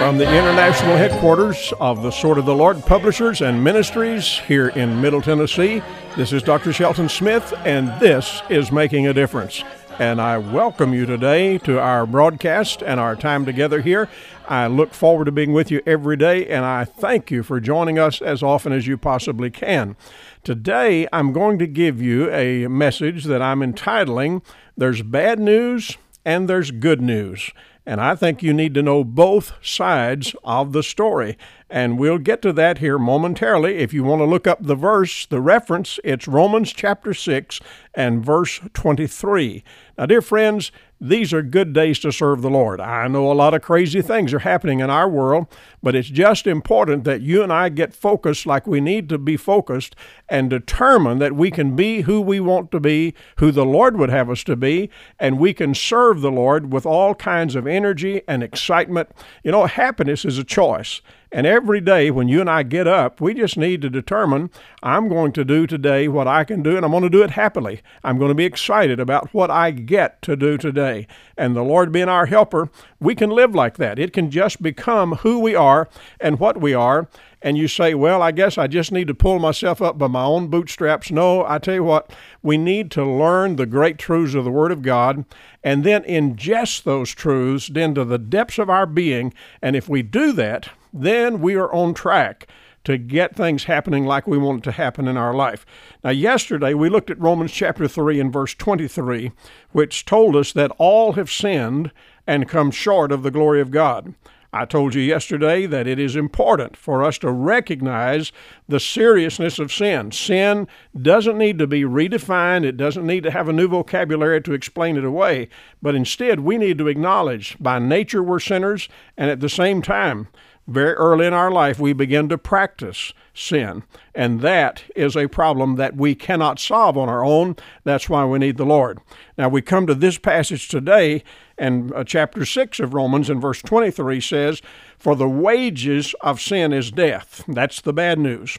From the international headquarters of the Sword of the Lord Publishers and Ministries here in Middle Tennessee, this is Dr. Shelton Smith, and this is Making a Difference. And I welcome you today to our broadcast and our time together here. I look forward to being with you every day, and I thank you for joining us as often as you possibly can. Today, I'm going to give you a message that I'm entitling There's Bad News and There's Good News. And I think you need to know both sides of the story. And we'll get to that here momentarily. If you want to look up the verse, the reference, it's Romans chapter 6 and verse 23. Now, dear friends, these are good days to serve the Lord. I know a lot of crazy things are happening in our world, but it's just important that you and I get focused like we need to be focused and determine that we can be who we want to be, who the Lord would have us to be, and we can serve the Lord with all kinds of energy and excitement. You know, happiness is a choice. And every day when you and I get up, we just need to determine I'm going to do today what I can do, and I'm going to do it happily. I'm going to be excited about what I get to do today. And the Lord being our helper, we can live like that. It can just become who we are and what we are. And you say, well, I guess I just need to pull myself up by my own bootstraps. No, I tell you what, we need to learn the great truths of the Word of God and then ingest those truths into the depths of our being. And if we do that, then we are on track to get things happening like we want it to happen in our life. Now, yesterday we looked at Romans chapter 3 and verse 23, which told us that all have sinned and come short of the glory of God. I told you yesterday that it is important for us to recognize the seriousness of sin. Sin doesn't need to be redefined, it doesn't need to have a new vocabulary to explain it away, but instead we need to acknowledge by nature we're sinners, and at the same time, very early in our life, we begin to practice sin. And that is a problem that we cannot solve on our own. That's why we need the Lord. Now, we come to this passage today, and uh, chapter 6 of Romans, and verse 23 says, For the wages of sin is death. That's the bad news.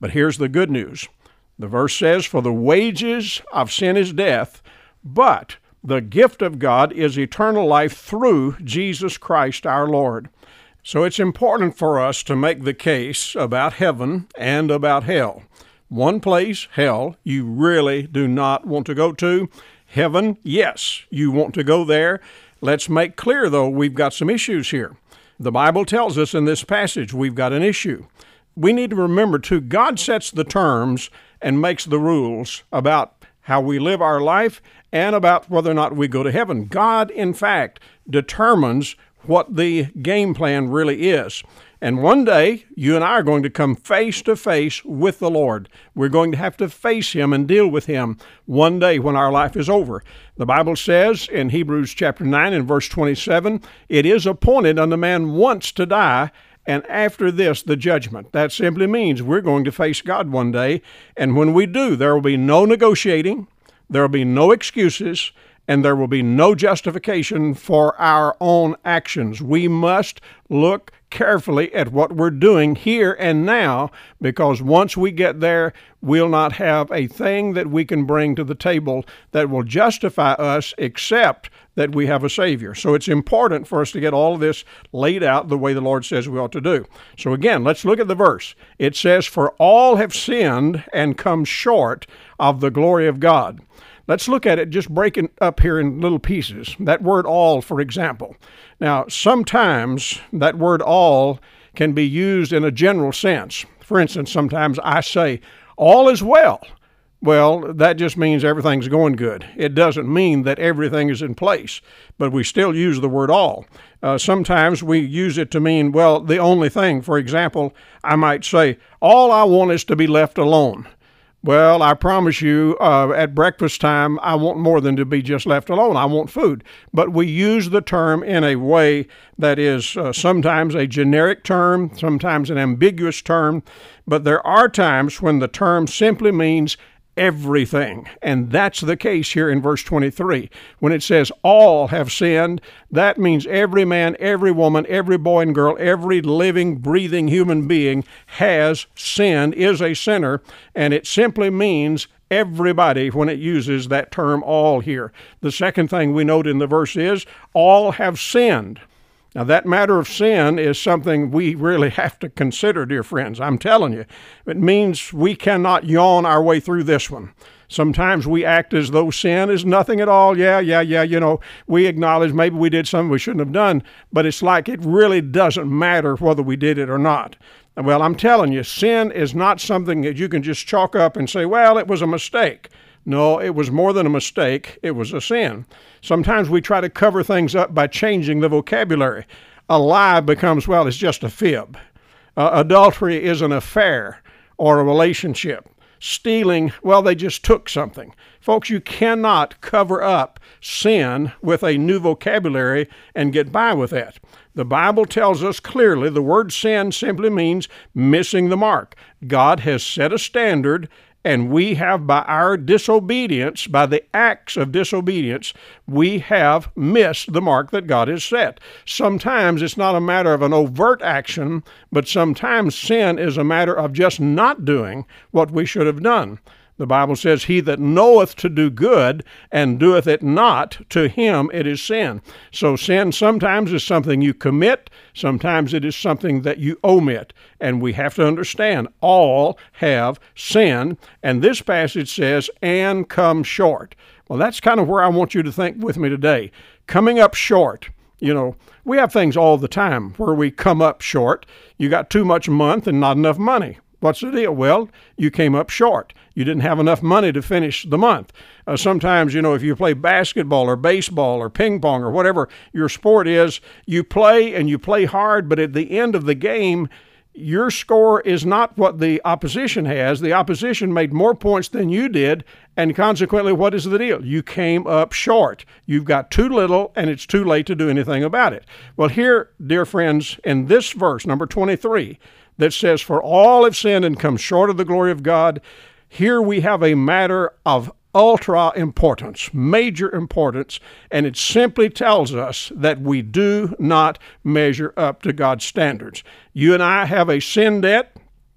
But here's the good news. The verse says, For the wages of sin is death, but the gift of God is eternal life through Jesus Christ our Lord. So it's important for us to make the case about heaven and about hell. One place, hell, you really do not want to go to. Heaven, yes, you want to go there. Let's make clear, though, we've got some issues here. The Bible tells us in this passage we've got an issue. We need to remember, too, God sets the terms and makes the rules about how we live our life and about whether or not we go to heaven. God, in fact, determines what the game plan really is. And one day, you and I are going to come face to face with the Lord. We're going to have to face Him and deal with Him one day when our life is over. The Bible says in Hebrews chapter 9 and verse 27 it is appointed unto man once to die, and after this, the judgment. That simply means we're going to face God one day. And when we do, there will be no negotiating, there will be no excuses and there will be no justification for our own actions. We must look carefully at what we're doing here and now because once we get there, we'll not have a thing that we can bring to the table that will justify us except that we have a Savior. So it's important for us to get all of this laid out the way the Lord says we ought to do. So again, let's look at the verse. It says, For all have sinned and come short of the glory of God. Let's look at it just breaking up here in little pieces. That word all, for example. Now, sometimes that word all can be used in a general sense. For instance, sometimes I say, all is well. Well, that just means everything's going good. It doesn't mean that everything is in place, but we still use the word all. Uh, sometimes we use it to mean, well, the only thing. For example, I might say, all I want is to be left alone. Well, I promise you, uh, at breakfast time, I want more than to be just left alone. I want food. But we use the term in a way that is uh, sometimes a generic term, sometimes an ambiguous term. But there are times when the term simply means everything. And that's the case here in verse 23. When it says all have sinned, that means every man, every woman, every boy and girl, every living, breathing human being has sinned, is a sinner, and it simply means everybody when it uses that term all here. The second thing we note in the verse is all have sinned. Now, that matter of sin is something we really have to consider, dear friends. I'm telling you, it means we cannot yawn our way through this one. Sometimes we act as though sin is nothing at all. Yeah, yeah, yeah, you know, we acknowledge maybe we did something we shouldn't have done, but it's like it really doesn't matter whether we did it or not. Well, I'm telling you, sin is not something that you can just chalk up and say, well, it was a mistake. No, it was more than a mistake, it was a sin. Sometimes we try to cover things up by changing the vocabulary. A lie becomes, well, it's just a fib. Uh, adultery is an affair or a relationship. Stealing, well, they just took something. Folks, you cannot cover up sin with a new vocabulary and get by with that. The Bible tells us clearly the word sin simply means missing the mark. God has set a standard and we have, by our disobedience, by the acts of disobedience, we have missed the mark that God has set. Sometimes it's not a matter of an overt action, but sometimes sin is a matter of just not doing what we should have done. The Bible says, He that knoweth to do good and doeth it not, to him it is sin. So sin sometimes is something you commit, sometimes it is something that you omit. And we have to understand all have sin. And this passage says, and come short. Well, that's kind of where I want you to think with me today. Coming up short. You know, we have things all the time where we come up short. You got too much month and not enough money. What's the deal? Well, you came up short. You didn't have enough money to finish the month. Uh, sometimes, you know, if you play basketball or baseball or ping pong or whatever your sport is, you play and you play hard, but at the end of the game, your score is not what the opposition has. The opposition made more points than you did, and consequently, what is the deal? You came up short. You've got too little, and it's too late to do anything about it. Well, here, dear friends, in this verse, number 23, that says, For all have sinned and come short of the glory of God. Here we have a matter of ultra importance, major importance, and it simply tells us that we do not measure up to God's standards. You and I have a sin debt,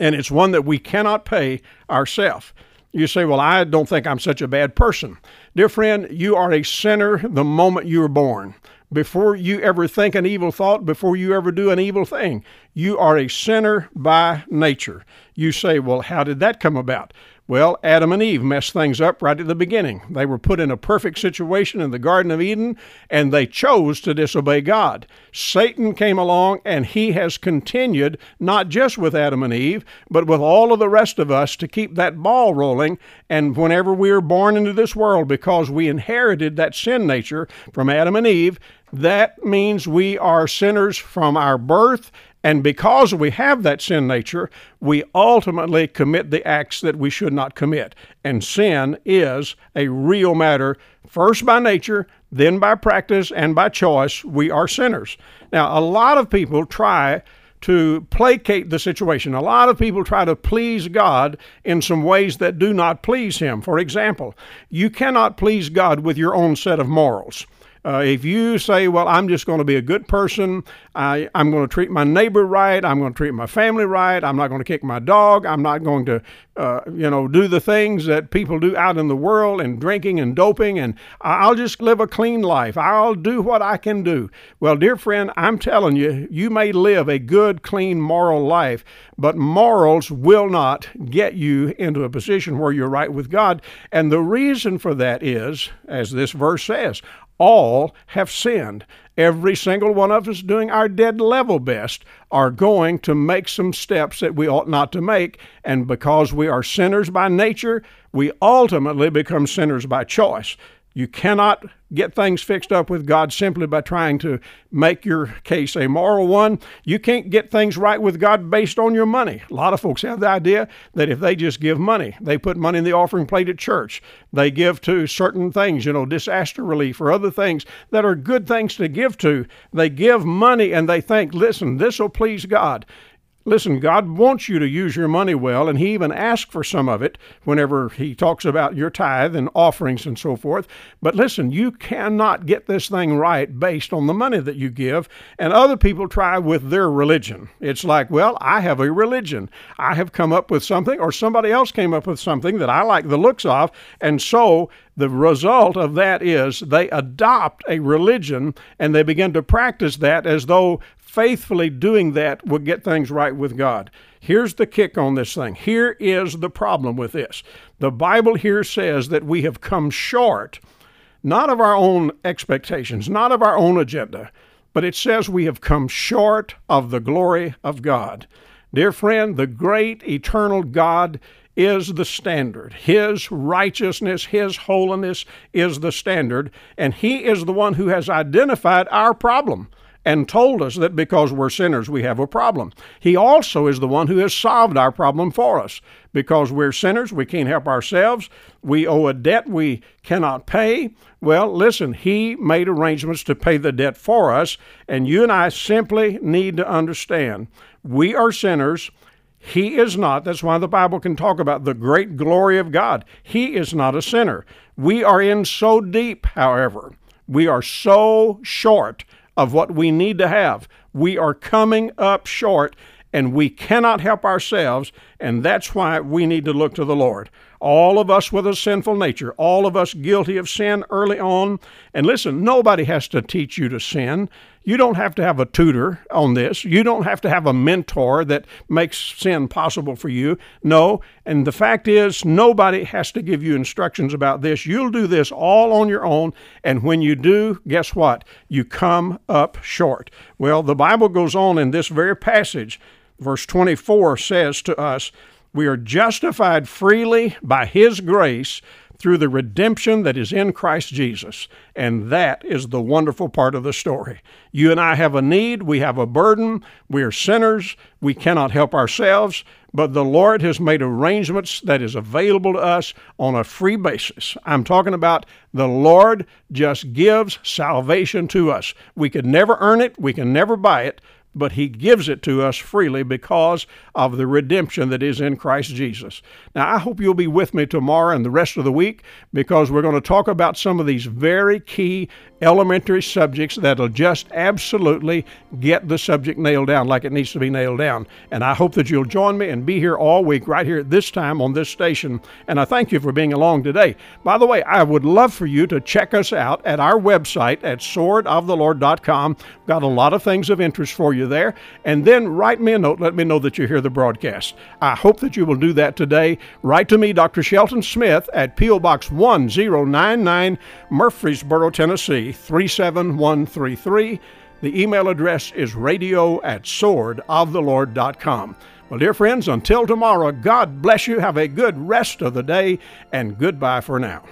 and it's one that we cannot pay ourselves. You say, Well, I don't think I'm such a bad person. Dear friend, you are a sinner the moment you were born before you ever think an evil thought, before you ever do an evil thing. You are a sinner by nature. You say, well, how did that come about? Well, Adam and Eve messed things up right at the beginning. They were put in a perfect situation in the Garden of Eden, and they chose to disobey God. Satan came along, and he has continued, not just with Adam and Eve, but with all of the rest of us, to keep that ball rolling. And whenever we are born into this world, because we inherited that sin nature from Adam and Eve, that means we are sinners from our birth and because we have that sin nature, we ultimately commit the acts that we should not commit. And sin is a real matter, first by nature, then by practice, and by choice. We are sinners. Now, a lot of people try to placate the situation. A lot of people try to please God in some ways that do not please Him. For example, you cannot please God with your own set of morals. Uh, if you say, well, I'm just going to be a good person, I, I'm going to treat my neighbor right, I'm going to treat my family right, I'm not going to kick my dog, I'm not going to, uh, you know, do the things that people do out in the world and drinking and doping, and I'll just live a clean life. I'll do what I can do. Well, dear friend, I'm telling you, you may live a good, clean, moral life, but morals will not get you into a position where you're right with God. And the reason for that is, as this verse says, all have sinned. Every single one of us doing our dead level best are going to make some steps that we ought not to make. And because we are sinners by nature, we ultimately become sinners by choice. You cannot get things fixed up with God simply by trying to make your case a moral one. You can't get things right with God based on your money. A lot of folks have the idea that if they just give money, they put money in the offering plate at church, they give to certain things, you know, disaster relief or other things that are good things to give to. They give money and they think, listen, this will please God. Listen, God wants you to use your money well, and He even asks for some of it whenever He talks about your tithe and offerings and so forth. But listen, you cannot get this thing right based on the money that you give, and other people try with their religion. It's like, well, I have a religion. I have come up with something, or somebody else came up with something that I like the looks of, and so the result of that is they adopt a religion and they begin to practice that as though faithfully doing that would get things right with God. Here's the kick on this thing. Here is the problem with this. The Bible here says that we have come short, not of our own expectations, not of our own agenda, but it says we have come short of the glory of God. Dear friend, the great eternal God is the standard. His righteousness, His holiness is the standard, and He is the one who has identified our problem and told us that because we're sinners, we have a problem. He also is the one who has solved our problem for us. Because we're sinners, we can't help ourselves, we owe a debt we cannot pay. Well, listen, He made arrangements to pay the debt for us, and you and I simply need to understand we are sinners. He is not. That's why the Bible can talk about the great glory of God. He is not a sinner. We are in so deep, however. We are so short of what we need to have. We are coming up short and we cannot help ourselves, and that's why we need to look to the Lord. All of us with a sinful nature, all of us guilty of sin early on. And listen, nobody has to teach you to sin. You don't have to have a tutor on this. You don't have to have a mentor that makes sin possible for you. No, and the fact is, nobody has to give you instructions about this. You'll do this all on your own, and when you do, guess what? You come up short. Well, the Bible goes on in this very passage. Verse 24 says to us, We are justified freely by His grace through the redemption that is in Christ Jesus. And that is the wonderful part of the story. You and I have a need, we have a burden, we are sinners, we cannot help ourselves, but the Lord has made arrangements that is available to us on a free basis. I'm talking about the Lord just gives salvation to us. We could never earn it, we can never buy it, but he gives it to us freely because of the redemption that is in Christ Jesus. Now, I hope you'll be with me tomorrow and the rest of the week because we're going to talk about some of these very key elementary subjects that'll just absolutely get the subject nailed down like it needs to be nailed down. And I hope that you'll join me and be here all week right here at this time on this station. And I thank you for being along today. By the way, I would love for you to check us out at our website at swordoftheLord.com. Got a lot of things of interest for you there. And then write me a note. Let me know that you hear the broadcast. I hope that you will do that today. Write to me, Dr. Shelton Smith, at P.O. Box 1099, Murfreesboro, Tennessee. 37133. The email address is radio at swordoftheLord.com. Well, dear friends, until tomorrow, God bless you. Have a good rest of the day, and goodbye for now.